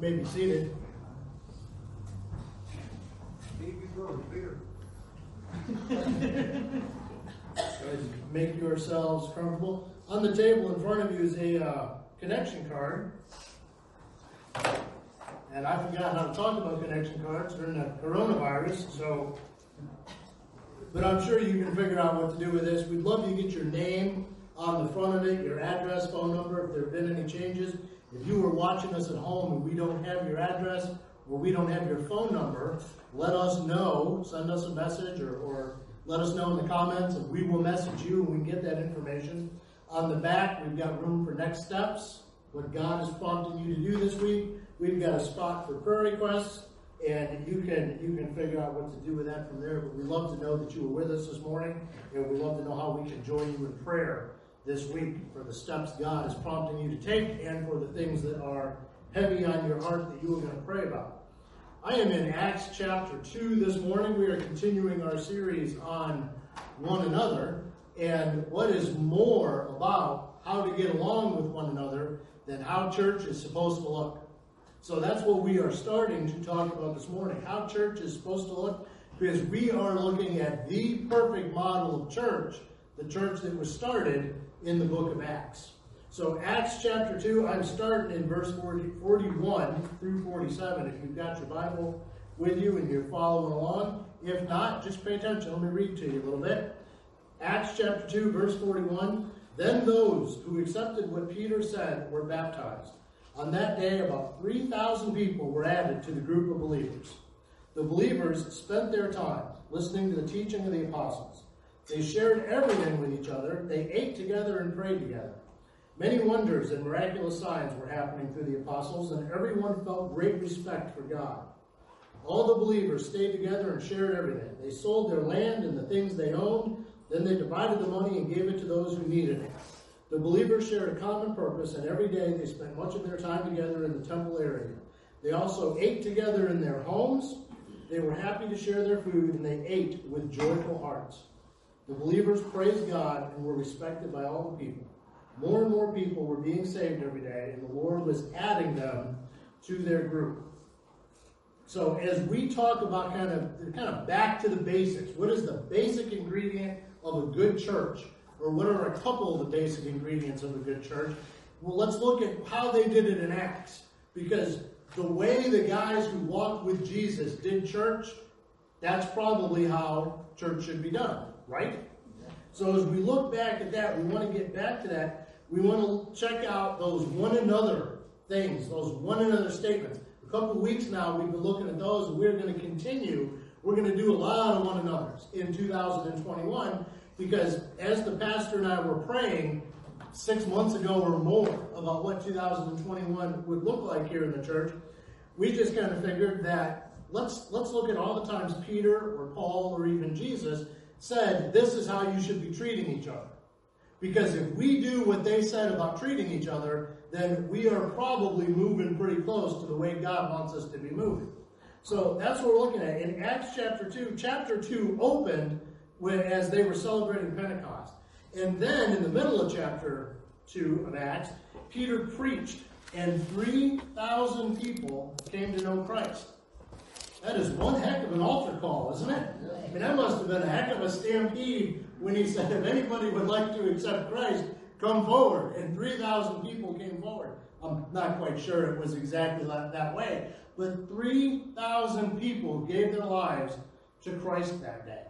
may be seated. Make yourselves comfortable. On the table in front of you is a uh, connection card. And I forgot how to talk about connection cards during the coronavirus, so. But I'm sure you can figure out what to do with this. We'd love you to get your name on the front of it, your address, phone number, if there have been any changes. If you were watching us at home and we don't have your address or we don't have your phone number, let us know. Send us a message or, or let us know in the comments and we will message you and we get that information. On the back, we've got room for next steps, what God is prompting you to do this week. We've got a spot for prayer requests, and you can you can figure out what to do with that from there. But we love to know that you were with us this morning, and we love to know how we can join you in prayer this week for the steps God is prompting you to take and for the things that are heavy on your heart that you are going to pray about. I am in Acts chapter 2 this morning. We are continuing our series on one another and what is more about how to get along with one another than how church is supposed to look. So that's what we are starting to talk about this morning. How church is supposed to look because we are looking at the perfect model of church, the church that was started in the book of Acts. So Acts chapter 2, I'm starting in verse 40, 41 through 47. If you've got your Bible with you and you're following along, if not, just pay attention. Let me read to you a little bit. Acts chapter 2, verse 41. Then those who accepted what Peter said were baptized. On that day, about 3,000 people were added to the group of believers. The believers spent their time listening to the teaching of the apostles. They shared everything with each other. They ate together and prayed together. Many wonders and miraculous signs were happening through the apostles, and everyone felt great respect for God. All the believers stayed together and shared everything. They sold their land and the things they owned. Then they divided the money and gave it to those who needed it. The believers shared a common purpose, and every day they spent much of their time together in the temple area. They also ate together in their homes. They were happy to share their food, and they ate with joyful hearts. The believers praised God and were respected by all the people. More and more people were being saved every day, and the Lord was adding them to their group. So as we talk about kind of kind of back to the basics, what is the basic ingredient of a good church? Or what are a couple of the basic ingredients of a good church? Well, let's look at how they did it in Acts. Because the way the guys who walked with Jesus did church, that's probably how church should be done, right? So as we look back at that, we want to get back to that. We want to check out those one another things, those one another statements. A couple weeks now, we've been looking at those, and we're going to continue. We're going to do a lot of one another's in 2021 because as the pastor and I were praying six months ago or more about what 2021 would look like here in the church, we just kind of figured that let's let's look at all the times Peter or Paul or even Jesus said this is how you should be treating each other. Because if we do what they said about treating each other, then we are probably moving pretty close to the way God wants us to be moving. So that's what we're looking at. In Acts chapter 2, chapter 2 opened when, as they were celebrating Pentecost. And then in the middle of chapter 2 of Acts, Peter preached, and 3,000 people came to know Christ. That is one heck of an altar call, isn't it? I mean, that must have been a heck of a stampede when he said, if anybody would like to accept Christ, come forward. And 3,000 people came forward. I'm not quite sure it was exactly that, way, but 3,000 people gave their lives to Christ that day.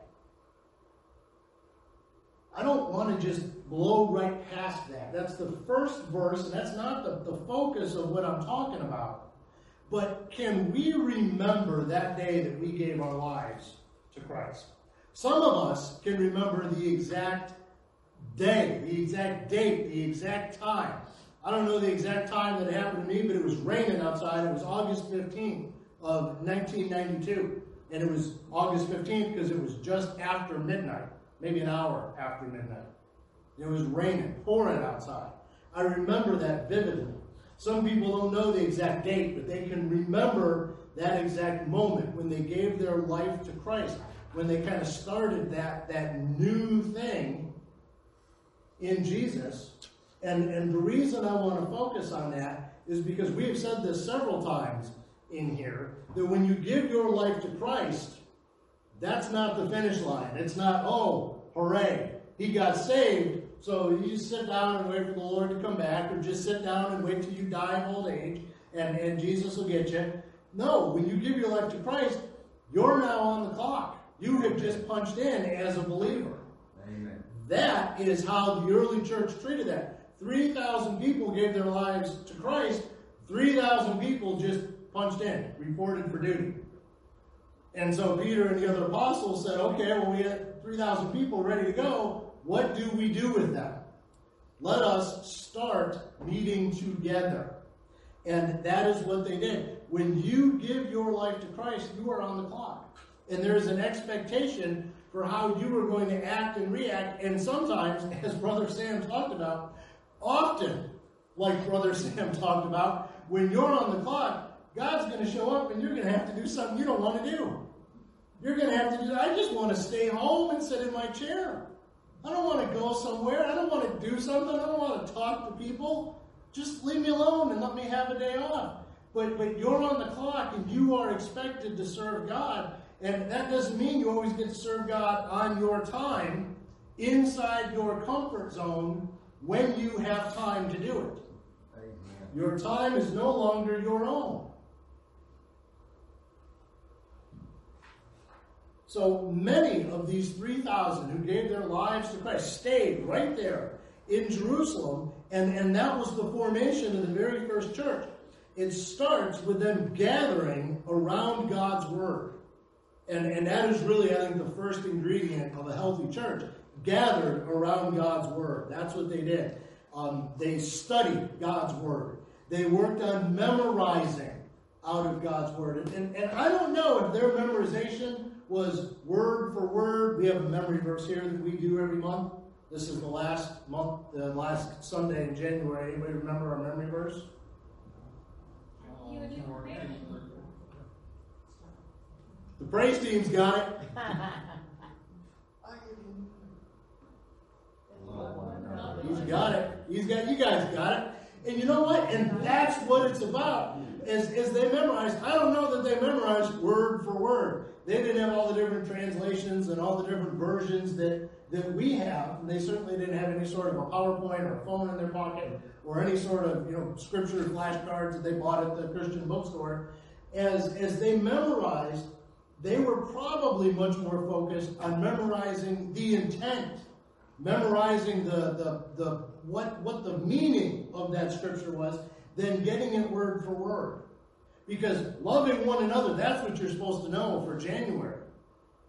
I don't want to just blow right past that. That's the first verse, and that's not the, the focus of what I'm talking about. But can we remember that day that we gave our lives to Christ? Some of us can remember the exact day, the exact date, the exact time. I don't know the exact time that it happened to me, but it was raining outside. It was August 15th of 1992. And it was August 15th because it was just after midnight maybe an hour after midnight. It was raining, pouring outside. I remember that vividly. Some people don't know the exact date, but they can remember that exact moment when they gave their life to Christ, when they kind of started that, that new thing in Jesus. And, and the reason I want to focus on that is because we have said this several times in here that when you give your life to Christ, that's not the finish line. It's not, oh, hooray, he got saved, so you just sit down and wait for the Lord to come back, or just sit down and wait till you die of old age, and, and Jesus will get you. No, when you give your life to Christ, you're now on the clock. You have just punched in as a believer. Amen. That is how the early church treated that. 3,000 people gave their lives to Christ. 3,000 people just punched in, reported for duty. And so Peter and the other apostles said, okay, well, we had 3,000 people ready to go. What do we do with them? Let us start meeting together. And that is what they did. When you give your life to Christ, you are on the clock. And there is an expectation for how you are going to act and react. And sometimes, as Brother Sam talked about, often, like Brother Sam talked about, when you're on the clock, God's going to show up and you're going to have to do something you don't want to do. You're going to have to do, I just want to stay home and sit in my chair. I don't want to go somewhere. I don't want to do something. I don't want to talk to people. Just leave me alone and let me have a day off. But, but you're on the clock and you are expected to serve God. And that doesn't mean you always get to serve God on your time, inside your comfort zone, when you have time to do it. Amen. Your time is no longer your own. So many of these 3,000 who gave their lives to Christ stayed right there in Jerusalem, and, and that was the formation of the very first church. It starts with them gathering around God's Word. And, and that is really, I think, the first ingredient of a healthy church. Gathered around God's Word. That's what they did. Um, they studied God's Word. They worked on memorizing out of God's Word. And, and, and I don't know if their memorization was word for word. We have a memory verse here that we do every month. This is the last month, the last Sunday in January. Anybody remember our memory verse? You would do prayer. The praise team's got it. He's got it. He's got you guys got it. And you know what? And that's what it's about. As, as they memorized, I don't know that they memorized word for word. They didn't have all the different translations and all the different versions that, that we have. And they certainly didn't have any sort of a PowerPoint or a phone in their pocket or any sort of, you know, scripture flashcards that they bought at the Christian bookstore. As, as they memorized, they were probably much more focused on memorizing the intent, memorizing the, the, the what, what the meaning of that scripture was, than getting it word for word. Because loving one another, that's what you're supposed to know for January.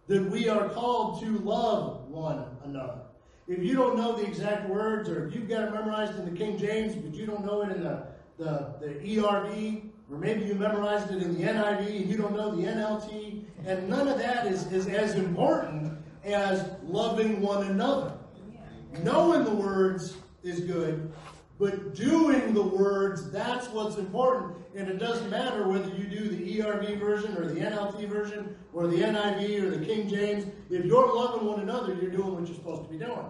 That we are called to love one another. If you don't know the exact words, or if you've got it memorized in the King James, but you don't know it in the, the, the ERV, or maybe you memorized it in the NIV and you don't know the NLT, and none of that is, is as important as loving one another. Knowing the words is good, but doing the words, that's what's important. And it doesn't matter whether you do the ERV version or the NLT version or the NIV or the King James. If you're loving one another, you're doing what you're supposed to be doing.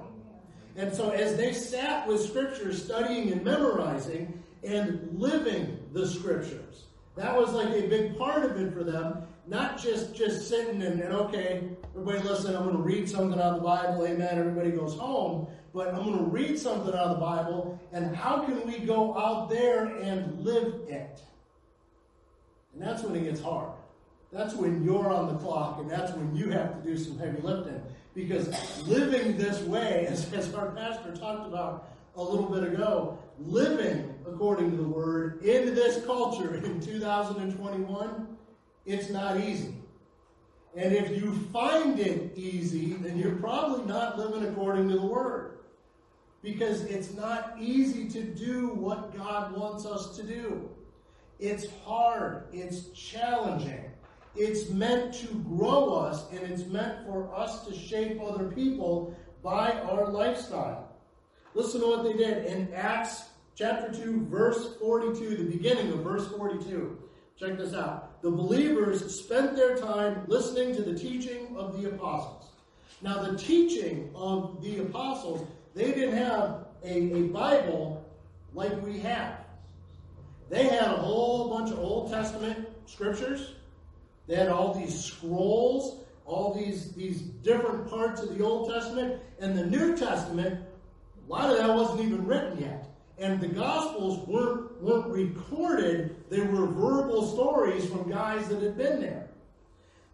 And so as they sat with scripture, studying and memorizing and living the scriptures, that was like a big part of it for them. Not just just sitting and, and okay, everybody listen, I'm going to read something out of the Bible, amen, everybody goes home. But I'm going to read something out of the Bible, and how can we go out there and live it? And that's when it gets hard. That's when you're on the clock, and that's when you have to do some heavy lifting. Because living this way, as, as our pastor talked about a little bit ago, living according to the word in this culture in 2021, it's not easy. And if you find it easy, then you're probably not living according to the word. Because it's not easy to do what God wants us to do. It's hard, it's challenging. It's meant to grow us, and it's meant for us to shape other people by our lifestyle. Listen to what they did in Acts chapter 2, verse 42, the beginning of verse 42. Check this out. The believers spent their time listening to the teaching of the apostles. Now, the teaching of the apostles, they didn't have a, a Bible like we have. they had a whole bunch of Old Testament scriptures. They had all these scrolls, all these, these different parts of the Old Testament. And the New Testament, a lot of that wasn't even written yet. And the Gospels weren't, weren't recorded, they were verbal stories from guys that had been there.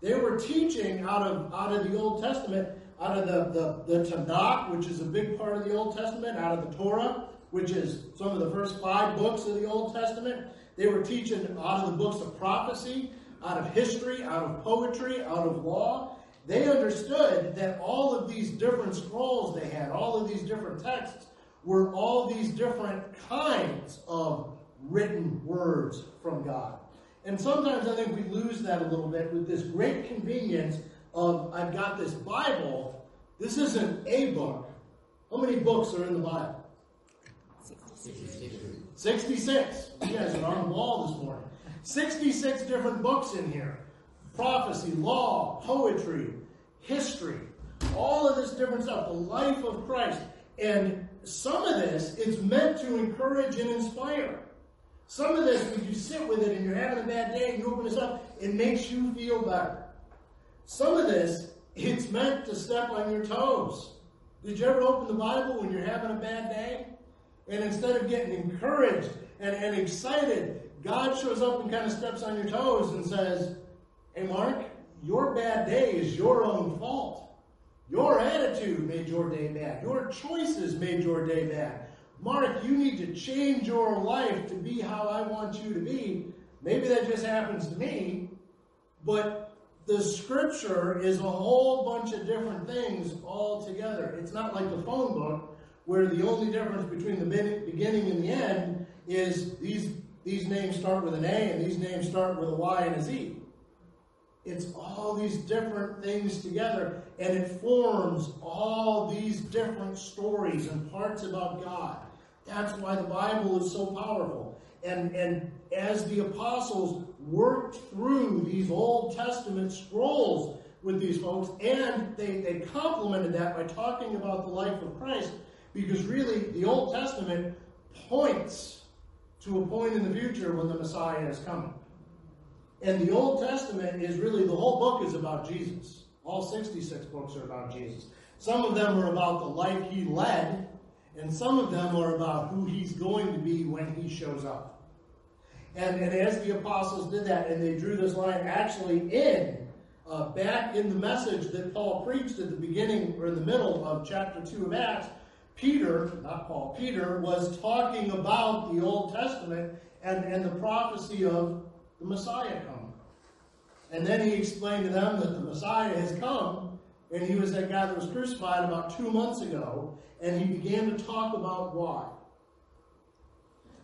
They were teaching out of, out of the Old Testament, out of the, the, the Tanakh, which is a big part of the Old Testament, out of the Torah, which is some of the first five books of the Old Testament. They were teaching out of the books of prophecy, out of history, out of poetry, out of law. They understood that all of these different scrolls they had, all of these different texts, were all these different kinds of written words from God. And sometimes I think we lose that a little bit with this great convenience of I've got this Bible. This isn't a book. How many books are in the Bible? 66. You guys are on the wall this morning. 66 different books in here prophecy, law, poetry, history, all of this different stuff, the life of Christ. And some of this is meant to encourage and inspire. Some of this, when you sit with it and you're having a bad day and you open this up, it makes you feel better. Some of this, it's meant to step on your toes. Did you ever open the Bible when you're having a bad day? And instead of getting encouraged and, and excited, God shows up and kind of steps on your toes and says, Hey, Mark, your bad day is your own fault. Your attitude made your day bad. Your choices made your day bad. Mark, you need to change your life to be how I want you to be. Maybe that just happens to me, but the scripture is a whole bunch of different things all together. It's not like the phone book where the only difference between the beginning and the end is these, these names start with an A and these names start with a Y and a Z. It's all these different things together, and it forms all these different stories and parts about God. That's why the Bible is so powerful. And, and as the apostles worked through these Old Testament scrolls with these folks, and they, they complemented that by talking about the life of Christ, because really the Old Testament points to a point in the future when the Messiah is coming. And the Old Testament is really, the whole book is about Jesus. All 66 books are about Jesus. Some of them are about the life he led, and some of them are about who he's going to be when he shows up. And, and as the apostles did that, and they drew this line actually in, uh, back in the message that Paul preached at the beginning or in the middle of chapter 2 of Acts, Peter, not Paul, Peter was talking about the Old Testament and, and the prophecy of the Messiah coming. And then he explained to them that the Messiah has come, and he was that guy that was crucified about two months ago, and he began to talk about why.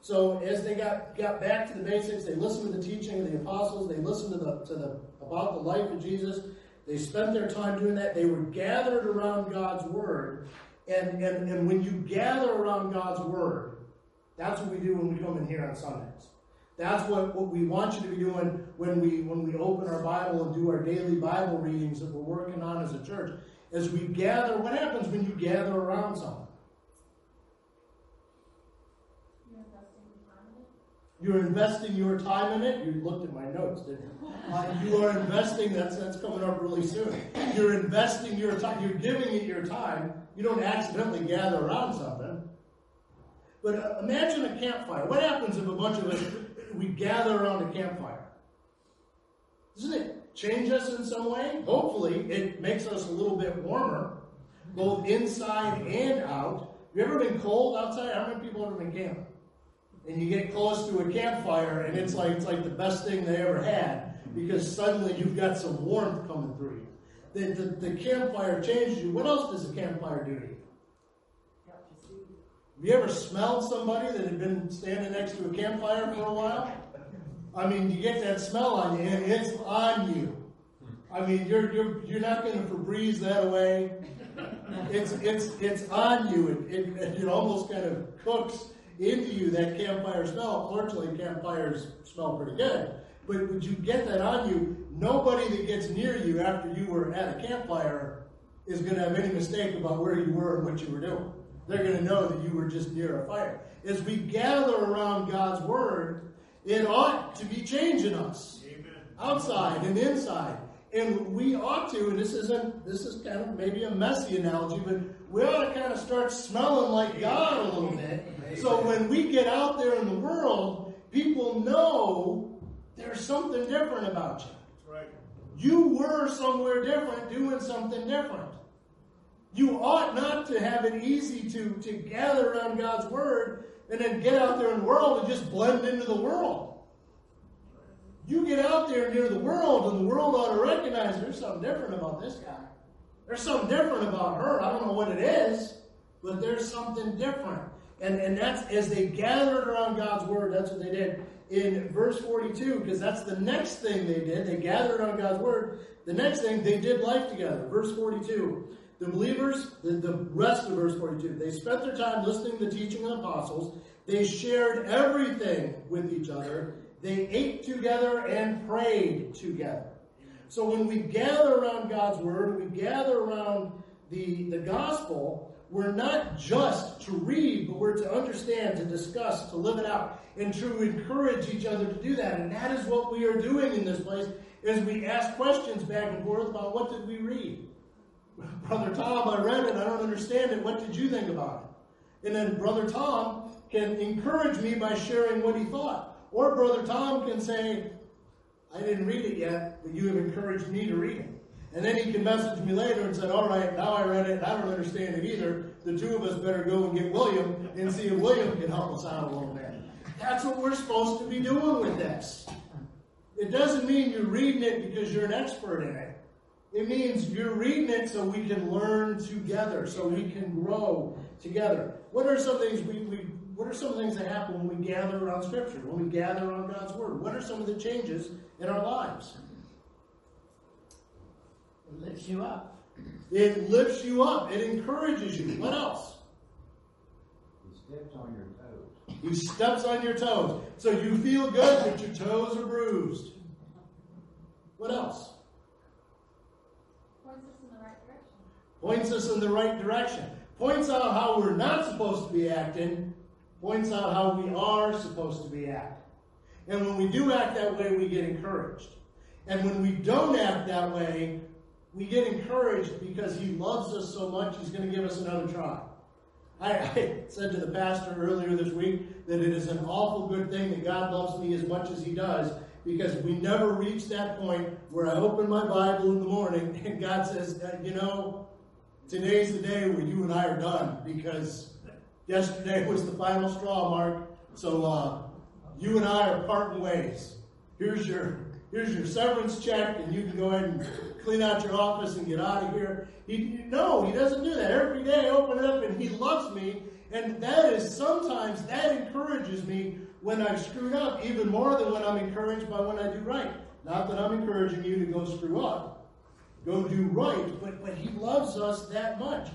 So as they got, got back to the basics, they listened to the teaching of the apostles, they listened to the, to the about the life of Jesus, they spent their time doing that, they were gathered around God's word, and, and, and when you gather around God's word, that's what we do when we come in here on Sundays. That's what, what we want you to be doing when we when we open our Bible and do our daily Bible readings that we're working on as a church. As we gather, what happens when you gather around something? You're investing your time in it. You looked at my notes, didn't you? Uh, you are investing. That's that's coming up really soon. You're investing your time. You're giving it your time. You don't accidentally gather around something. But uh, imagine a campfire. What happens if a bunch of us we gather around a campfire. Doesn't it change us in some way? Hopefully, it makes us a little bit warmer, both inside and out. You ever been cold outside? How many people have ever been camping? And you get close to a campfire, and it's like it's like the best thing they ever had because suddenly you've got some warmth coming through you. The, the, the campfire changes you. What else does a campfire do to you? Have you ever smelled somebody that had been standing next to a campfire for a while? I mean, you get that smell on you, and it's on you. I mean, you're you're you're not going to Febreze that away. It's it's it's on you. It, it it almost kind of cooks into you that campfire smell. Fortunately, campfires smell pretty good. But would you get that on you? Nobody that gets near you after you were at a campfire is going to have any mistake about where you were and what you were doing. They're going to know that you were just near a fire. As we gather around God's Word, It ought to be changing us. Outside and inside. And we ought to, and this isn't, this is kind of maybe a messy analogy, but we ought to kind of start smelling like God a little bit. So when we get out there in the world, people know there's something different about you. Right. You were somewhere different doing something different. You ought not to have it easy to, to gather around God's Word and then get out there in the world and just blend into the world. You get out there near the world, and the world ought to recognize there's something different about this guy. There's something different about her. I don't know what it is, but there's something different. And, and that's as they gathered around God's word, that's what they did in verse 42, because that's the next thing they did. They gathered around God's word. The next thing, they did life together. Verse 42. The believers, the, the rest of verse 42, they spent their time listening to the teaching of the apostles. They shared everything with each other. They ate together and prayed together. So when we gather around God's word, we gather around the, the gospel, we're not just to read, but we're to understand, to discuss, to live it out, and to encourage each other to do that. And that is what we are doing in this place, is we ask questions back and forth about what did we read. Brother Tom, I read it, I don't understand it. What did you think about it? And then Brother Tom can encourage me by sharing what he thought. Or Brother Tom can say, I didn't read it yet, but you have encouraged me to read it. And then he can message me later and say, all right, now I read it, and I don't understand it either. The two of us better go and get William and see if William can help us out a little bit. That's what we're supposed to be doing with this. It doesn't mean you're reading it because you're an expert in it. It means you're reading it so we can learn together, so we can grow together. What are some things we, we what are some things that happen when we gather around Scripture, when we gather around God's Word? What are some of the changes in our lives? It lifts you up. It lifts you up. It encourages you. What else? He steps on your toes. He steps on your toes. So you feel good, but your toes are bruised. What else? Points us in the right direction. Points us in the right direction. Points out how we're not supposed to be acting. Points out how we are supposed to be acting. And when we do act that way, we get encouraged. And when we don't act that way, we get encouraged because he loves us so much, he's going to give us another try. I, I, said to the pastor earlier this week that it is an awful good thing that God loves me as much as he does because we never reach that point where I open my Bible in the morning and God says, uh, you know, today's the day where you and I are done because yesterday was the final straw, Mark. So uh, you and I are parting ways. Here's your here's your severance check, and you can go ahead and clean out your office and get out of here. He, no, he doesn't do that. Every day I open it up and he loves me. And that is sometimes that encourages me when I've screwed up, even more than when I'm encouraged by when I do right. Not that I'm encouraging you to go screw up. Go do right, but, but he loves us that much.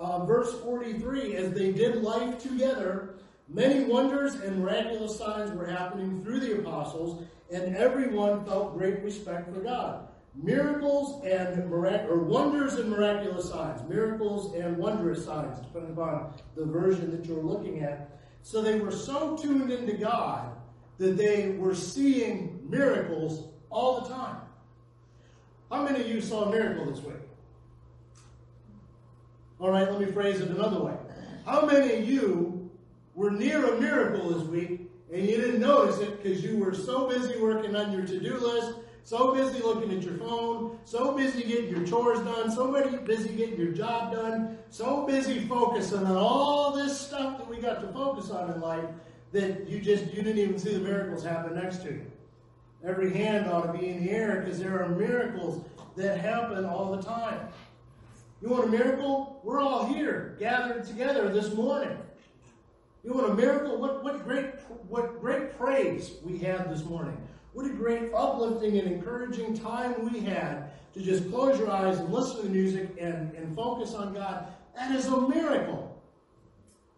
Uh, verse 43 As they did life together, many wonders and miraculous signs were happening through the apostles, and everyone felt great respect for God. Miracles and mirac- or wonders and miraculous signs, miracles and wondrous signs, depending upon the version that you're looking at. So they were so tuned into God that they were seeing miracles all the time. How many of you saw a miracle this week? All right, let me phrase it another way. How many of you were near a miracle this week and you didn't notice it because you were so busy working on your to-do list, so busy looking at your phone, so busy getting your chores done, so busy getting your job done, so busy focusing on all this stuff that we got to focus on in life that you just you didn't even see the miracles happen next to you. Every hand ought to be in the air because there are miracles that happen all the time. You want a miracle? We're all here, gathered together this morning. You want a miracle? What, what great what great praise we had this morning. What a great uplifting and encouraging time we had to just close your eyes and listen to the music and, and focus on God. That is a miracle.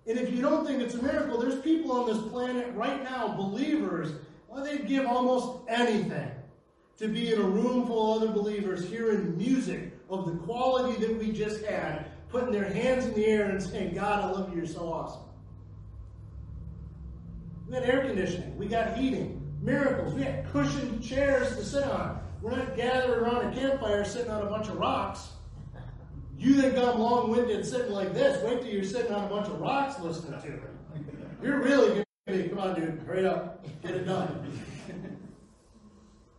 And if you don't think it's a miracle, there's people on this planet right now, believers, well, they'd give almost anything to be in a room full of other believers hearing music of the quality that we just had, putting their hands in the air and saying, God, I love you, you're so awesome. We got air conditioning. We got heating. Miracles. We got cushioned chairs to sit on. We're not gathered around a campfire sitting on a bunch of rocks. You think I'm long-winded sitting like this? Wait till you're sitting on a bunch of rocks listening to it. You're really going to come on, dude, hurry up, get it done.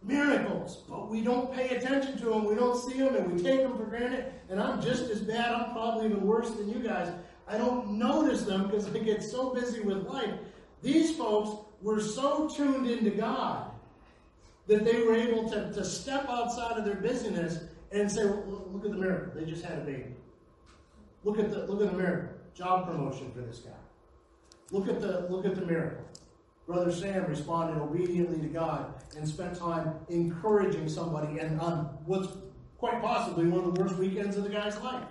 Miracles, but we don't pay attention to them, we don't see them, and we take them for granted. And I'm just as bad, I'm probably even worse than you guys. I don't notice them because I get so busy with life. These folks were so tuned into God that they were able to, to step outside of their busyness and say, well, look at the miracle. They just had a baby. Look at the look at the miracle. Job promotion for this guy. Look at the look at the miracle. Brother Sam responded obediently to God and spent time encouraging somebody and on what's quite possibly one of the worst weekends of the guy's life.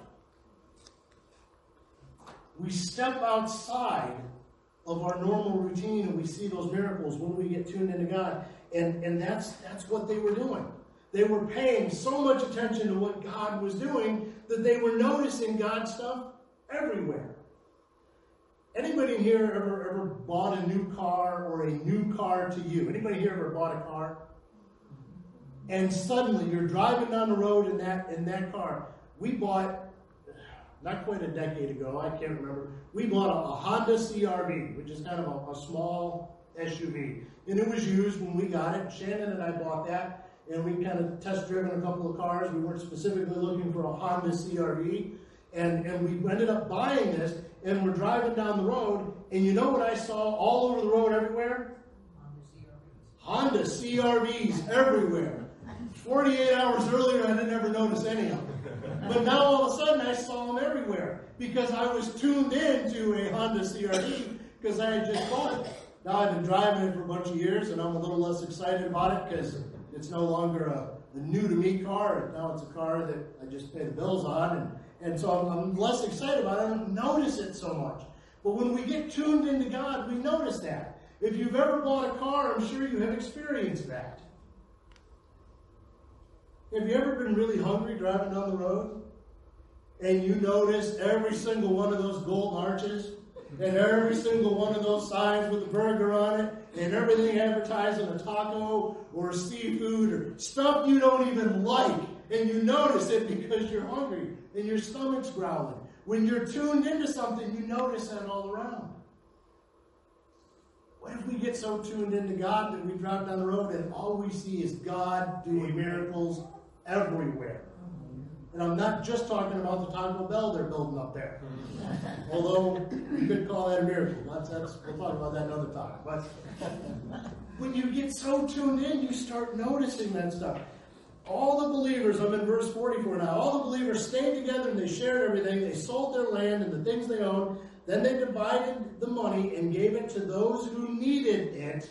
We step outside of our normal routine and we see those miracles when we get tuned into God. And, and that's that's what they were doing. They were paying so much attention to what God was doing that they were noticing God's stuff everywhere. Anybody here ever ever bought a new car or a new car to you? Anybody here ever bought a car? And suddenly you're driving down the road in that in that car. We bought not quite a decade ago, I can't remember. We bought a, a Honda CRV, which is kind of a, a small SUV. And it was used when we got it. Shannon and I bought that and we kind of test driven a couple of cars. We weren't specifically looking for a Honda CRV. And, and we ended up buying this, and we're driving down the road, and you know what I saw all over the road everywhere? Honda CRVs Honda CRVs everywhere. 48 hours earlier, I didn't ever notice any of them. But now all of a sudden, I saw them everywhere because I was tuned in to a Honda CRV because I had just bought it. Now I've been driving it for a bunch of years, and I'm a little less excited about it because it's no longer a, a new to me car. Now it's a car that I just pay the bills on. And, and so I'm, I'm less excited about it. I don't notice it so much. But when we get tuned into God, we notice that. If you've ever bought a car, I'm sure you have experienced that. Have you ever been really hungry driving down the road? And you notice every single one of those gold arches and every single one of those signs with a burger on it, and everything advertising a taco or seafood or stuff you don't even like, and you notice it because you're hungry and your stomach's growling. When you're tuned into something, you notice that all around. What if we get so tuned into God that we drive down the road and all we see is God doing miracles everywhere? And I'm not just talking about the Taco Bell they're building up there. Although you could call that a miracle. That's, that's, we'll talk about that another time. But when you get so tuned in, you start noticing that stuff. All the believers, I'm in verse 44 now, all the believers stayed together and they shared everything. They sold their land and the things they owned. Then they divided the money and gave it to those who needed it.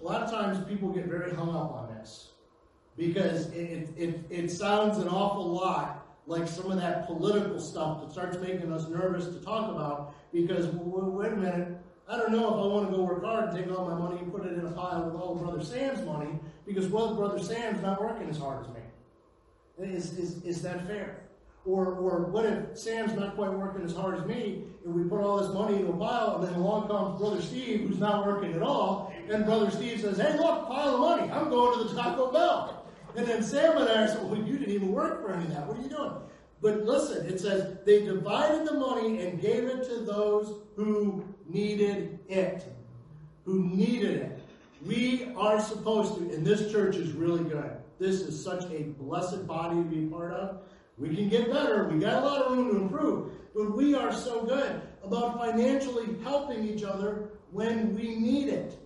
A lot of times people get very hung up on because it, it, it sounds an awful lot like some of that political stuff that starts making us nervous to talk about because, wait a minute, I don't know if I want to go work hard and take all my money and put it in a pile with all Brother Sam's money because, well, Brother Sam's not working as hard as me. Is, is, is that fair? Or, or what if Sam's not quite working as hard as me, and we put all this money in a pile, and then along comes Brother Steve, who's not working at all, and Brother Steve says, hey, look, pile of money, I'm going to the Taco Bell. And then Sam and I said, well, you didn't even work for any of that. What are you doing? But listen, it says they divided the money and gave it to those who needed it. Who needed it. We are supposed to, and this church is really good. This is such a blessed body to be part of. We can get better. We got a lot of room to improve. But we are so good about financially helping each other when we need it.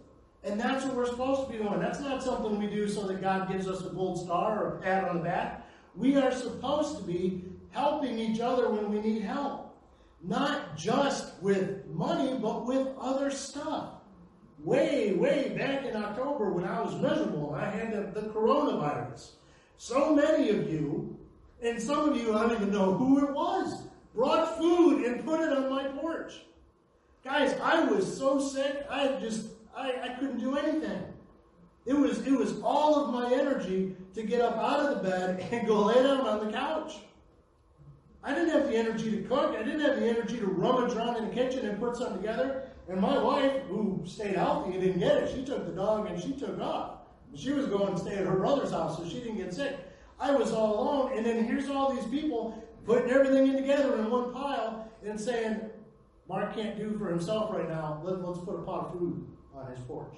And that's what we're supposed to be doing. That's not something we do so that God gives us a gold star or a pat on the back. We are supposed to be helping each other when we need help. Not just with money, but with other stuff. Way, way back in October when I was miserable, I had the, the coronavirus. So many of you, and some of you, I don't even know who it was, brought food and put it on my porch. Guys, I was so sick, I just I, I couldn't do anything. It was, it was all of my energy to get up out of the bed and go lay down on the couch. I didn't have the energy to cook. I didn't have the energy to rummage around in the kitchen and put something together. And my wife, who stayed healthy and didn't get it, she took the dog and she took off. She was going to stay at her brother's house, so she didn't get sick. I was all alone, and then here's all these people putting everything in together in one pile and saying, Mark can't do for himself right now. Let, let's put a pot of food on his porch.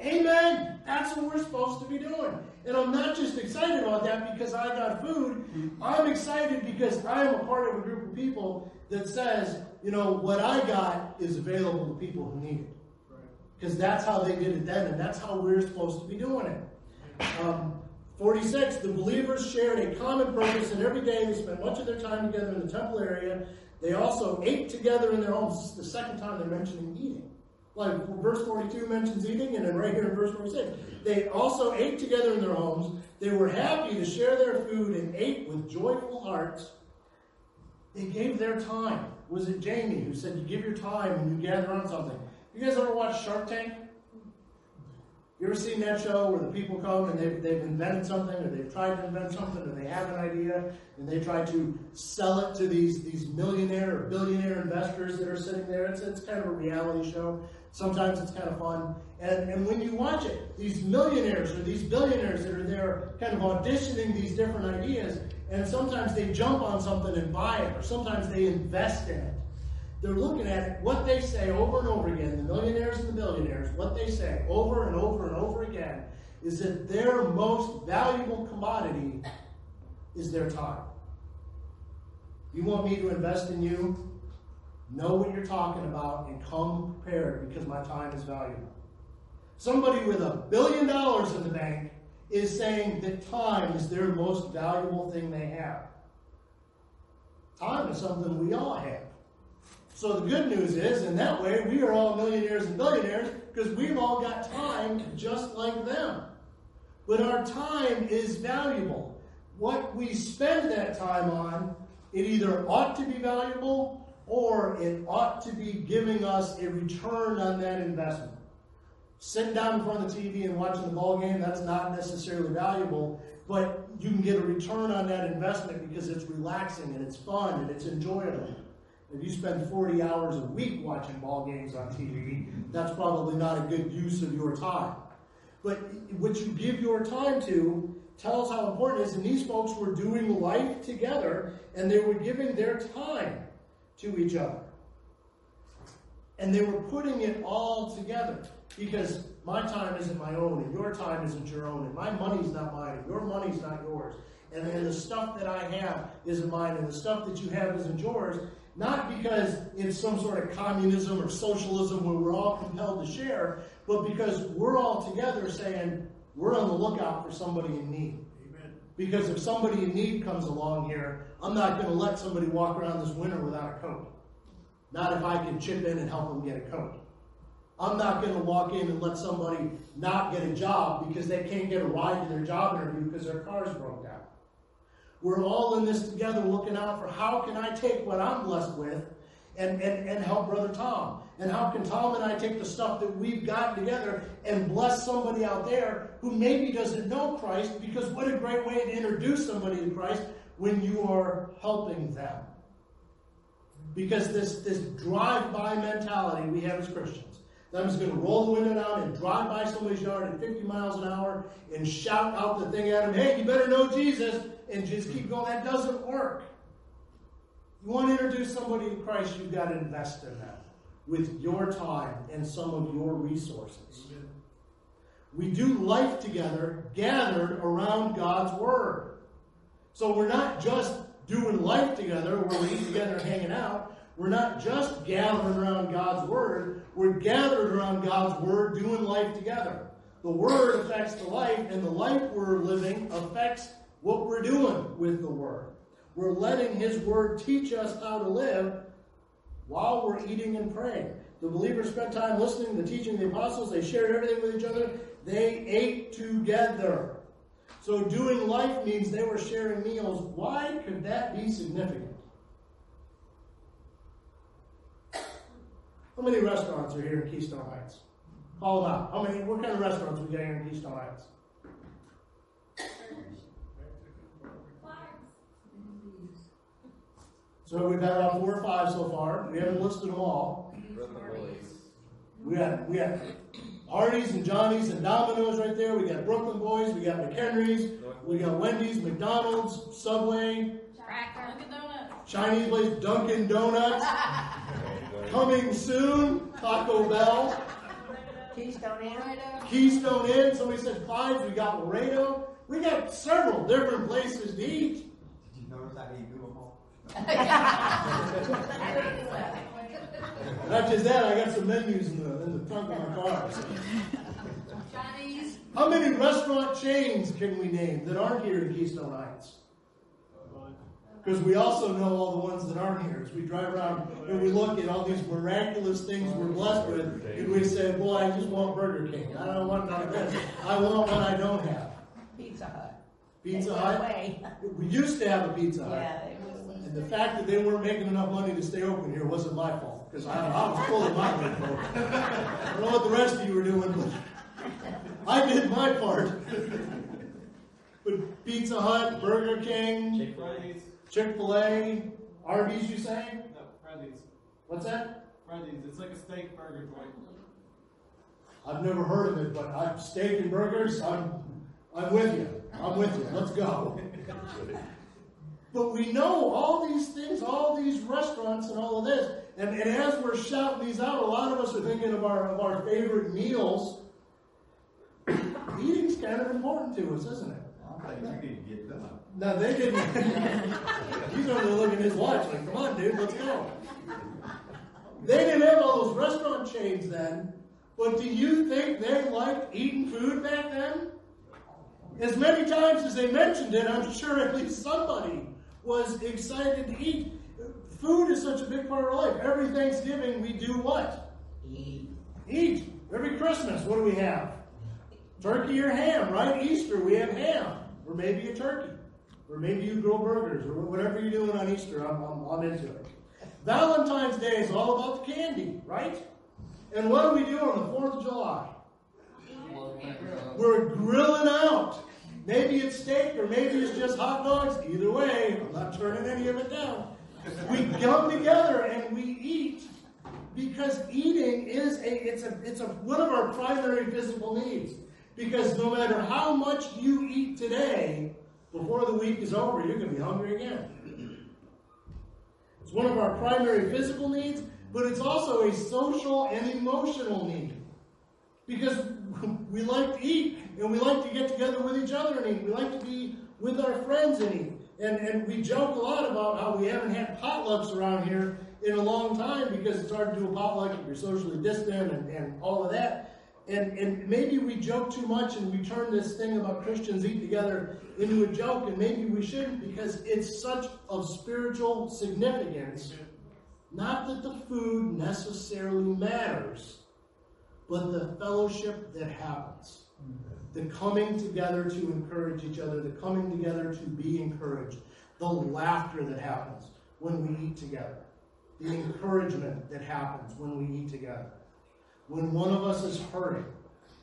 Amen. That's what we're supposed to be doing. And I'm not just excited about that because I got food. I'm excited because I am a part of a group of people that says, you know, what I got is available to people who need it. Because that's how they did it then, and that's how we're supposed to be doing it. Um, 46, the believers shared a common purpose, and every day they spent much of their time together in the temple area. They also ate together in their homes. This is the second time they're mentioning eating. Like verse 42 mentions eating, and then right here in verse 46. They also ate together in their homes. They were happy to share their food and ate with joyful hearts. They gave their time. Was it Jamie who said you give your time when you gather on something? You guys ever watch Shark Tank? You ever seen that show where the people come and they've, they've invented something or they've tried to invent something or they have an idea and they try to sell it to these, these millionaire or billionaire investors that are sitting there? It's, it's kind of a reality show. Sometimes it's kind of fun. And, and when you watch it, these millionaires or these billionaires that are there kind of auditioning these different ideas, and sometimes they jump on something and buy it, or sometimes they invest in it. They're looking at what they say over and over again, the millionaires and the billionaires, what they say over and over and over again is that their most valuable commodity is their time. You want me to invest in you? Know what you're talking about and come prepared because my time is valuable. Somebody with a billion dollars in the bank is saying that time is their most valuable thing they have. Time is something we all have. So the good news is, in that way, we are all millionaires and billionaires because we've all got time just like them. But our time is valuable. What we spend that time on, it either ought to be valuable or it ought to be giving us a return on that investment. Sitting down in front of the TV and watching the ball game, that's not necessarily valuable, but you can get a return on that investment because it's relaxing and it's fun and it's enjoyable. If you spend 40 hours a week watching ball games on TV, that's probably not a good use of your time. But what you give your time to tells how important it is. And these folks were doing life together and they were giving their time to each other. And they were putting it all together because my time isn't my own and your time isn't your own and my money's not mine and your money's not yours. And, and the stuff that I have isn't mine and the stuff that you have isn't yours. Not because it's some sort of communism or socialism where we're all compelled to share, but because we're all together saying we're on the lookout for somebody in need. Amen. Because if somebody in need comes along here, I'm not going to let somebody walk around this winter without a coat. Not if I can chip in and help them get a coat. I'm not going to walk in and let somebody not get a job because they can't get a ride to their job interview because their car's broke down. We're all in this together looking out for how can I take what I'm blessed with and, and, and help Brother Tom? And how can Tom and I take the stuff that we've gotten together and bless somebody out there who maybe doesn't know Christ? Because what a great way to introduce somebody to Christ when you are helping them. Because this, this drive-by mentality we have as Christians. that I'm just going to roll the window down and drive by somebody's yard at 50 miles an hour and shout out the thing at them, hey, you better know Jesus, and just keep going. That doesn't work. You want to introduce somebody to Christ, you've got to invest in them with your time and some of your resources. We do life together, gathered around God's Word. So we're not just doing life together where we eat together and hanging out. We're not just gathering around God's Word. We're gathered around God's Word doing life together. The Word affects the life, and the life we're living affects what we're doing with the Word. We're letting His Word teach us how to live while we're eating and praying. The believers spent time listening to the teaching of the apostles. They shared everything with each other. They ate together. So doing life means they were sharing meals. Why could that be significant? How many restaurants are here in Keystone Heights? Call them out. How many? What kind of restaurants we got here in Keystone Heights? So we've had about four or five so far. We haven't listed them all. We got, we got Arnie's and Johnny's and Domino's right there. We got Brooklyn Boys. We got McHenry's. We got Wendy's, McDonald's, Subway, Dunkin' Donuts. Chinese place, Dunkin' Donuts. Coming soon, Taco Bell. Keystone Inn. Keystone Inn. Somebody said Clyde's. We got Laredo. We got several different places to eat. Did you notice I need Google Not just that, I got some menus in the, in the trunk of my car. Chinese. How many restaurant chains can we name that aren't here in Keystone Heights? Because we also know all the ones that aren't here. As we drive around and we look at all these miraculous things we're blessed with, and we say, Boy, I just want Burger King. I don't want none of this. I want what I don't have. Pizza Hut. Pizza Hut. We used to have a Pizza Hut. Yeah, they was. And the fact that they weren't making enough money to stay open here wasn't my fault, because I, I was full of my money. I don't know what the rest of you were doing, but I did my part. But Pizza Hut, Burger King, Chick-fil-A, Arby's, you say? no, Freddy's, What's that? Freddy's. It's like a steak burger joint. I've never heard of it, but I'm steak and burgers, I'm, I'm with you. I'm with you. Let's go. But we know all these things, all these restaurants and all of this. And, and as we're shouting these out, a lot of us are thinking of our, of our favorite meals. Eating's kind of important to us, isn't it? I think you need to get done. Now they didn't. He's over there looking at his watch like, come on, dude, let's go. They didn't have all those restaurant chains then, but do you think they liked eating food back then? As many times as they mentioned it, I'm sure at least somebody was excited to eat. Food is such a big part of our life. Every Thanksgiving we do what? Eat. Eat. Every Christmas, what do we have? Turkey or ham, right? Easter, we have ham. Or maybe a turkey. Or maybe you grill burgers, or whatever you're doing on Easter, I'm, I'm, I'm into it. Valentine's Day is all about the candy, right? And what do we do on the 4th of July? We're grilling out. Maybe it's steak or maybe it's just hot dogs. Either way, I'm not turning any of it down. We come together and we eat because eating is a it's a it's a one of our primary physical needs. Because no matter how much you eat today, before the week is over, you're going to be hungry again. It's one of our primary physical needs, but it's also a social and emotional need. Because we like to eat and we like to get together with each other and eat. We like to be with our friends and eat. And, and we joke a lot about how we haven't had potlucks around here in a long time because it's hard to do a potluck if you're socially distant and, and all of that. And, and maybe we joke too much and we turn this thing about Christians eat together into a joke, and maybe we shouldn't because it's such of spiritual significance. Not that the food necessarily matters, but the fellowship that happens. The coming together to encourage each other, the coming together to be encouraged, the laughter that happens when we eat together, the encouragement that happens when we eat together. When one of us is hurting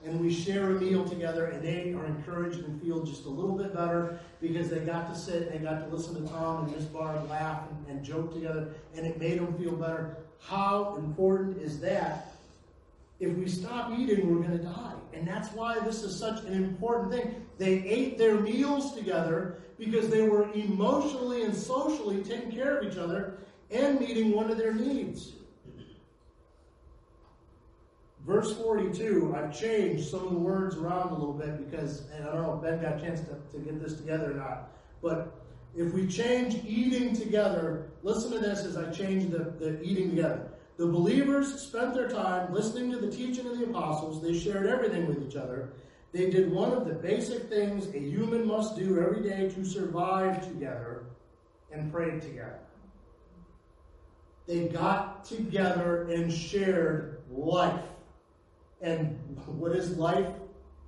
and we share a meal together and they are encouraged and feel just a little bit better because they got to sit and they got to listen to Tom and Miss Barb laugh and, and joke together and it made them feel better. How important is that if we stop eating, we're going to die. And that's why this is such an important thing. They ate their meals together because they were emotionally and socially taking care of each other and meeting one of their needs. Verse 42, I've changed some of the words around a little bit because, and I don't know if Ben got a chance to, to get this together or not, but if we change eating together, listen to this as I change the, the eating together. The believers spent their time listening to the teaching of the apostles. They shared everything with each other. They did one of the basic things a human must do every day to survive together and prayed together. They got together and shared life. And what is life?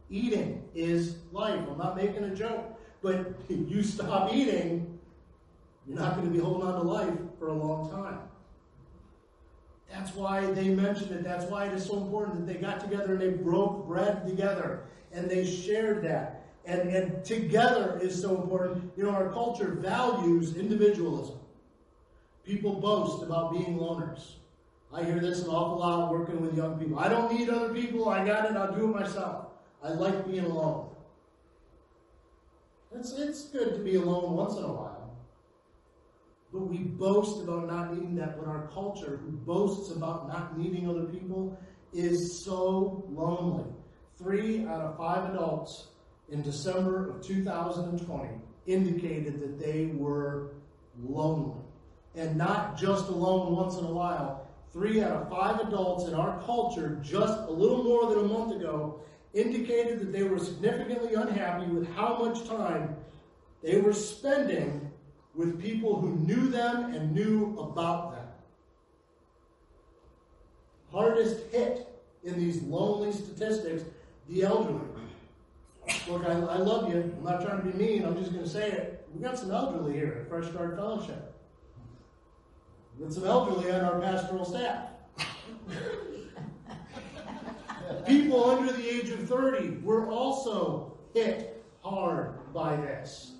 Eating is life. I'm not making a joke. But if you stop eating, you're not going to be holding on to life for a long time. That's why they mentioned it. That's why it is so important that they got together and they broke bread together and they shared that. And, and together is so important. You know, our culture values individualism. People boast about being loners. I hear this an awful lot working with young people. I don't need other people. I got it. I'll do it myself. I like being alone. It's, it's good to be alone once in a while. But we boast about not needing that but our culture, who boasts about not needing other people, is so lonely. Three out of five adults in December of 2020 indicated that they were lonely. And not just alone once in a while. Three out of five adults in our culture, just a little more than a month ago, indicated that they were significantly unhappy with how much time they were spending with people who knew them and knew about them. Hardest hit in these lonely statistics, the elderly. Look, I, I love you. I'm not trying to be mean. I'm just going to say it. We've got some elderly here at Fresh Start Fellowship. We've got some elderly on our pastoral staff. People under the age of 30 were also hit hard by this.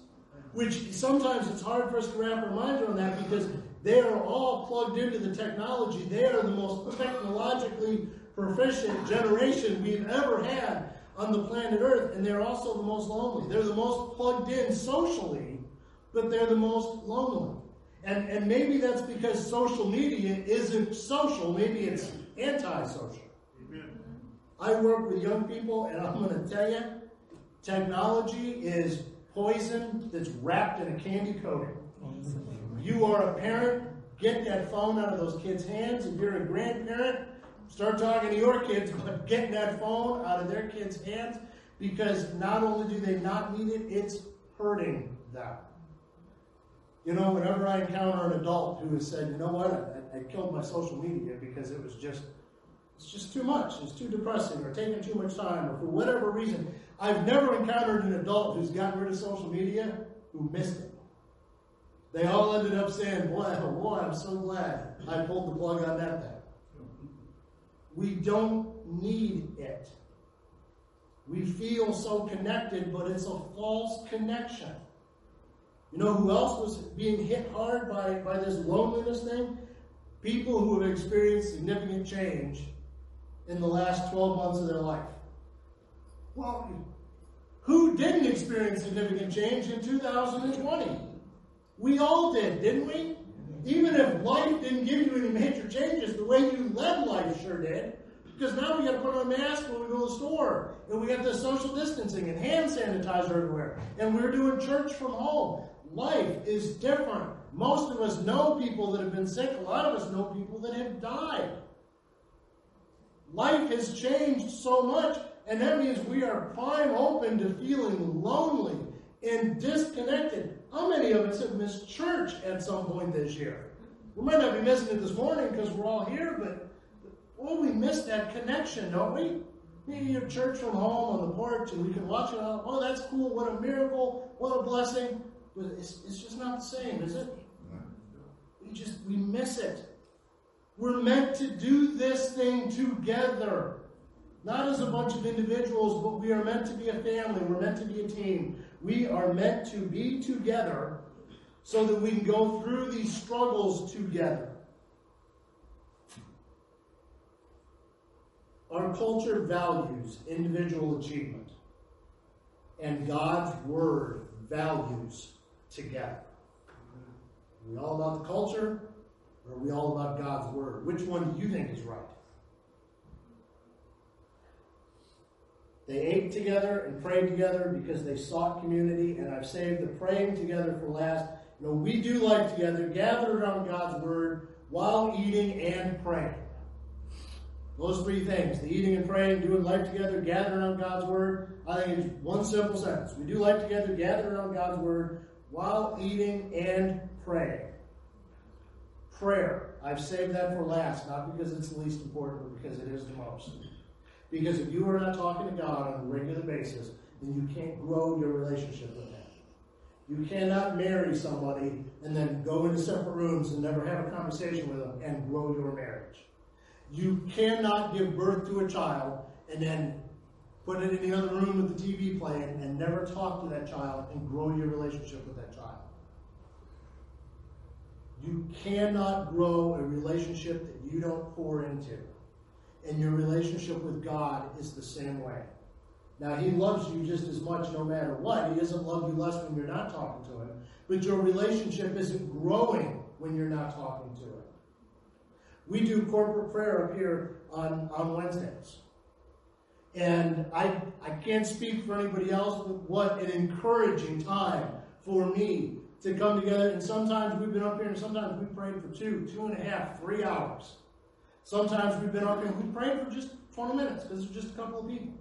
Which sometimes it's hard for us to wrap our minds around that because they are all plugged into the technology. They are the most technologically proficient generation we've ever had on the planet Earth, and they're also the most lonely. They're the most plugged in socially, but they're the most lonely. And, and maybe that's because social media isn't social, maybe it's anti-social. I work with young people, and I'm going to tell you, technology is poison that's wrapped in a candy coating. You are a parent, get that phone out of those kids' hands. If you're a grandparent, start talking to your kids about getting that phone out of their kids' hands because not only do they not need it, it's hurting them. You know, whenever I encounter an adult who has said, you know what, I, I killed my social media because it was just it's just too much. It's too depressing or taking too much time or for whatever reason. I've never encountered an adult who's gotten rid of social media who missed it. They all ended up saying, boy, oh boy, I'm so glad I pulled the plug on that thing. We don't need it. We feel so connected, but it's a false connection. You know who else was being hit hard by, by this loneliness thing? People who have experienced significant change in the last 12 months of their life. Well, who didn't experience significant change in 2020? We all did, didn't we? Even if life didn't give you any major changes, the way you led life sure did. Because now we got to put on a mask when we go to the store, and we got the social distancing and hand sanitizer everywhere, and we're doing church from home. Life is different. Most of us know people that have been sick. A lot of us know people that have died. Life has changed so much, and that means we are prime open to feeling lonely and disconnected. How many of us have missed church at some point this year? We might not be missing it this morning because we're all here, but oh, we miss that connection, don't we? Maybe your church from home on the porch and we can watch it out. Oh, that's cool. What a miracle. What a blessing. But it's, it's just not the same, is it? We just, we miss it. We're meant to do this thing together. Not as a bunch of individuals, but we are meant to be a family. We're meant to be a team. We are meant to be together so that we can go through these struggles together. Our culture values individual achievement, and God's Word values together. We all about the culture, or are we all about God's Word? Which one do you think is right? They ate together and prayed together because they sought community, and I've saved the praying together for last. You know, we do life together, gathered around God's Word while eating and praying. Those three things, the eating and praying, doing life together, gathering around God's Word, I think it's one simple sentence. We do life together, gathered around God's Word while eating and praying. Prayer. I've saved that for last, not because it's the least important, but because it is the most. Because if you are not talking to God on a regular basis, then you can't grow your relationship with Him. You cannot marry somebody and then go into separate rooms and never have a conversation with them and grow your marriage. You cannot give birth to a child and then put it in the other room with the TV playing and never talk to that child and grow your relationship with. You cannot grow a relationship that you don't pour into. And your relationship with God is the same way. Now, He loves you just as much no matter what. He doesn't love you less when you're not talking to Him. But your relationship isn't growing when you're not talking to Him. We do corporate prayer up here on, on Wednesdays. And I, I can't speak for anybody else, but what an encouraging time for me to come together. And sometimes we've been up here and sometimes we prayed for two, two and a half, three hours. Sometimes we've been up here and we prayed for just 20 minutes because there's just a couple of people.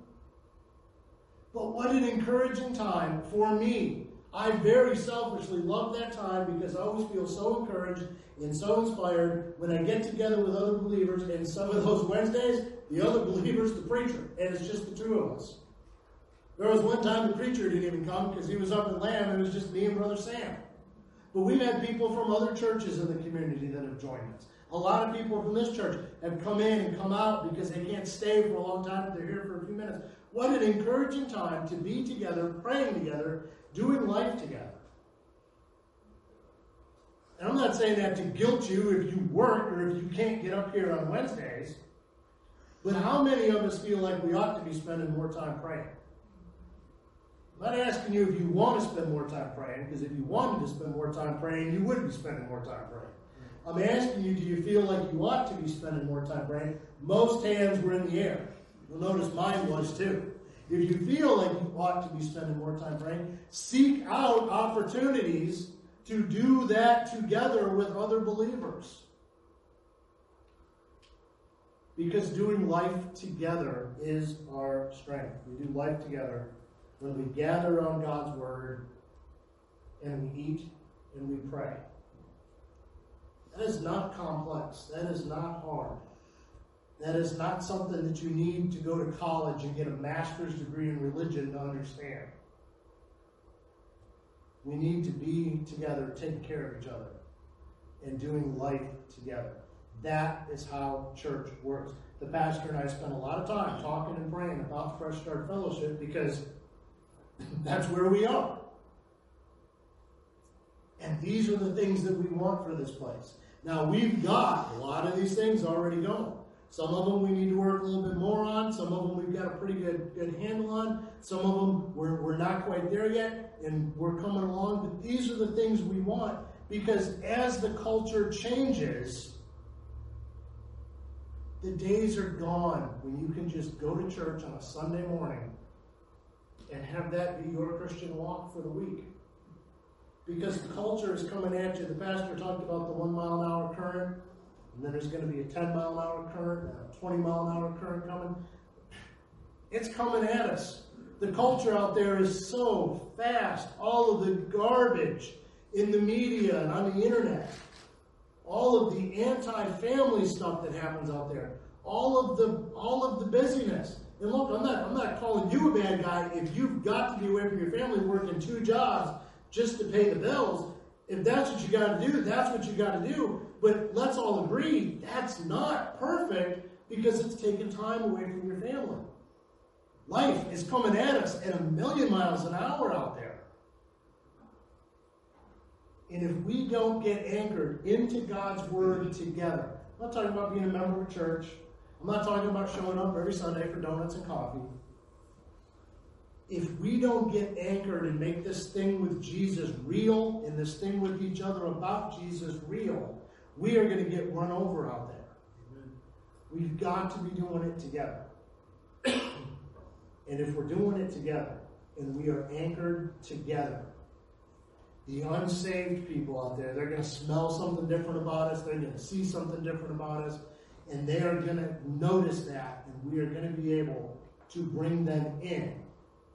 But what an encouraging time for me. I very selfishly love that time because I always feel so encouraged and so inspired when I get together with other believers. And some of those Wednesdays, the other believers, the preacher, and it's just the two of us. There was one time the preacher didn't even come because he was up in Lamb. And it was just me and Brother Sam. But we've had people from other churches in the community that have joined us. A lot of people from this church have come in and come out because they can't stay for a long time. They're here for a few minutes. What an encouraging time to be together, praying together, doing life together. And I'm not saying that to guilt you if you work or if you can't get up here on Wednesdays. But how many of us feel like we ought to be spending more time praying? I'm not asking you if you want to spend more time praying, because if you wanted to spend more time praying, you would be spending more time praying. Mm-hmm. I'm asking you, do you feel like you ought to be spending more time praying? Most hands were in the air. You'll notice mine was too. If you feel like you ought to be spending more time praying, seek out opportunities to do that together with other believers. Because doing life together is our strength. We do life together when we gather on God's Word and we eat and we pray. That is not complex. That is not hard. That is not something that you need to go to college and get a master's degree in religion to understand. We need to be together, taking care of each other, and doing life together. That is how church works. The pastor and I spent a lot of time talking and praying about Fresh Start Fellowship because that's where we are. And these are the things that we want for this place. Now, we've got a lot of these things already going. Some of them we need to work a little bit more on. Some of them we've got a pretty good, good handle on. Some of them we're, we're not quite there yet, and we're coming along. But these are the things we want because as the culture changes, the days are gone when you can just go to church on a Sunday morning and have that be your Christian walk for the week. Because the culture is coming at you. The pastor talked about the one mile an hour current, and then there's going to be a 10 mile an hour current, and a 20 mile an hour current coming. It's coming at us. The culture out there is so fast. All of the garbage in the media and on the internet, all of the anti-family stuff that happens out there, all of the all of the busyness. And look, I'm not I'm not calling you a bad guy if you've got to be away from your family working two jobs just to pay the bills. If that's what you got to do, that's what you got to do. But let's all agree that's not perfect because it's taking time away from your family. Life is coming at us at a million miles an hour out there. And if we don't get anchored into God's Word together, I'm not talking about being a member of a church. I'm not talking about showing up every Sunday for donuts and coffee. If we don't get anchored and make this thing with Jesus real and this thing with each other about Jesus real, we are going to get run over out there. We've got to be doing it together. and if we're doing it together and we are anchored together, the unsaved people out there, they're going to smell something different about us. They're going to see something different about us. And they are going to notice that. And we are going to be able to bring them in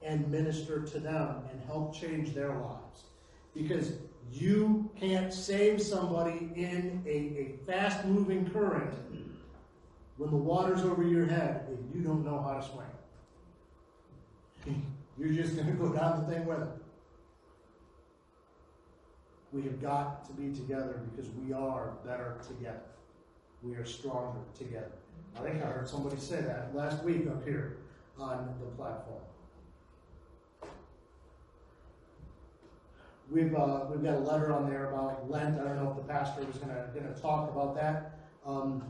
and minister to them and help change their lives. Because you can't save somebody in a, a fast moving current when the water's over your head and you don't know how to swim. You're just going to go down the thing with them. We have got to be together because we are better together. We are stronger together. I think I heard somebody say that last week up here on the platform. we've, uh, we've got a letter on there about Lent. I don't know if the pastor was gonna, gonna talk about that. Um,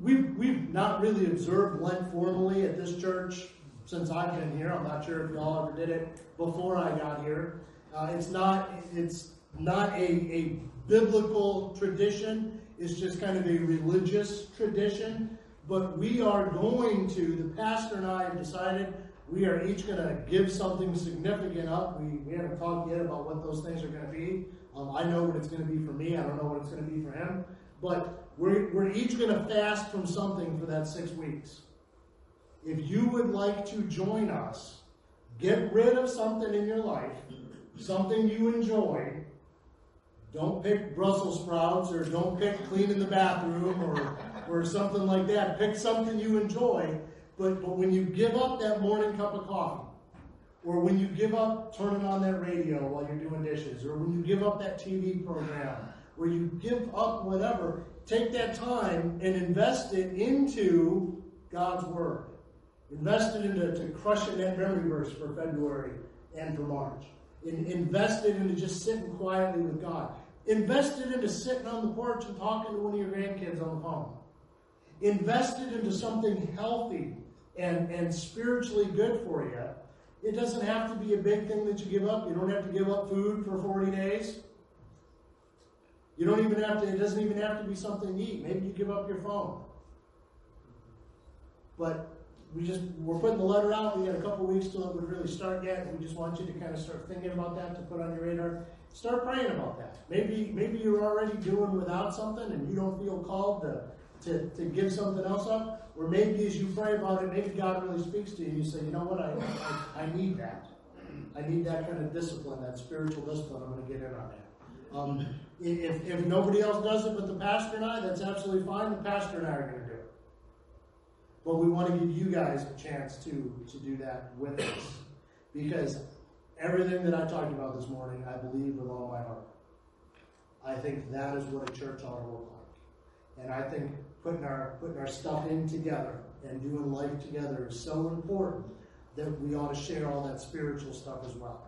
we've, we've not really observed Lent formally at this church since I've been here. I'm not sure if y'all ever did it before I got here. Uh, it's not, it's not a, a biblical tradition. It's just kind of a religious tradition. But we are going to, the pastor and I have decided we are each going to give something significant up. We, we haven't talked yet about what those things are going to be. Um, I know what it's going to be for me. I don't know what it's going to be for him. But we're, we're each going to fast from something for that six weeks. If you would like to join us, get rid of something in your life, something you enjoy. Don't pick Brussels sprouts or don't pick cleaning the bathroom or, or something like that. Pick something you enjoy. But, but when you give up that morning cup of coffee, or when you give up turning on that radio while you're doing dishes, or when you give up that TV program, or you give up whatever, take that time and invest it into God's Word. Invest it into to crushing that memory verse for February and for March. In, invest it into just sitting quietly with God. Invest it into sitting on the porch and talking to one of your grandkids on the phone. Invested into something healthy and, and spiritually good for you. It doesn't have to be a big thing that you give up. You don't have to give up food for 40 days. You don't even have to, it doesn't even have to be something to eat. Maybe you give up your phone. But we just, we're putting the letter out. We got a couple weeks till it would really start yet. We just want you to kind of start thinking about that, to put on your radar. Start praying about that. Maybe, maybe you're already doing without something and you don't feel called to, to, to give something else up. Or maybe as you pray about it, maybe God really speaks to you you say, you know what, I, I, I need that. I need that kind of discipline, that spiritual discipline. I'm going to get in on that. Um, if, if nobody else does it but the pastor and I, that's absolutely fine. The pastor and I are going to do it. But we want to give you guys a chance to, to do that with us. Because everything that I talked about this morning, I believe with all my heart. I think that is what a church ought to look like. And I think putting our putting our stuff in together and doing life together is so important that we ought to share all that spiritual stuff as well.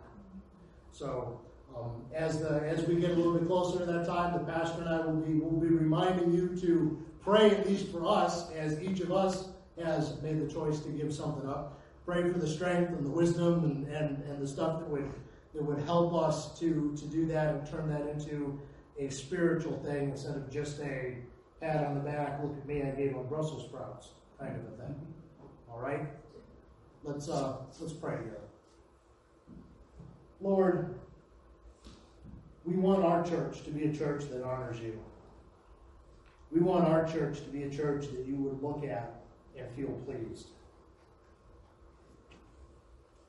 So um, as the as we get a little bit closer to that time, the pastor and I will be will be reminding you to pray at least for us, as each of us has made the choice to give something up. Pray for the strength and the wisdom and, and, and the stuff that would that would help us to to do that and turn that into a spiritual thing instead of just a pat on the back, look at me, I gave them Brussels sprouts kind of a thing. All right? Let's uh let's pray here. Lord, we want our church to be a church that honors you. We want our church to be a church that you would look at and feel pleased.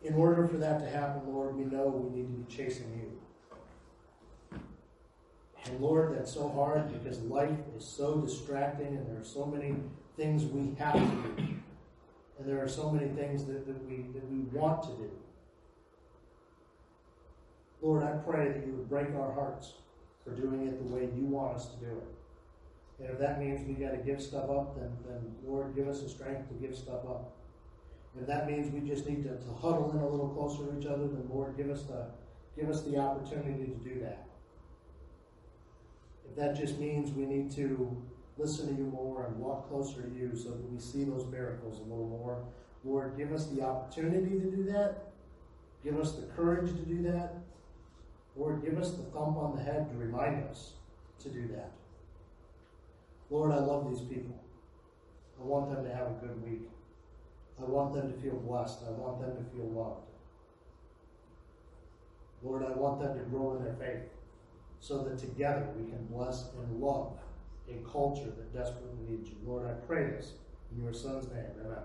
In order for that to happen, Lord, we know we need to be chasing you. And Lord, that's so hard because life is so distracting and there are so many things we have to do. And there are so many things that, that we that we want to do. Lord, I pray that you would break our hearts for doing it the way you want us to do it. And if that means we got to give stuff up, then, then Lord, give us the strength to give stuff up. If that means we just need to, to huddle in a little closer to each other, then Lord, give us the give us the opportunity to do that. If that just means we need to listen to you more and walk closer to you so that we see those miracles a little more, Lord, give us the opportunity to do that. Give us the courage to do that. Lord, give us the thump on the head to remind us to do that. Lord, I love these people. I want them to have a good week. I want them to feel blessed. I want them to feel loved. Lord, I want them to grow in their faith so that together we can bless and love a culture that desperately needs you. Lord, I pray this in your son's name. Amen.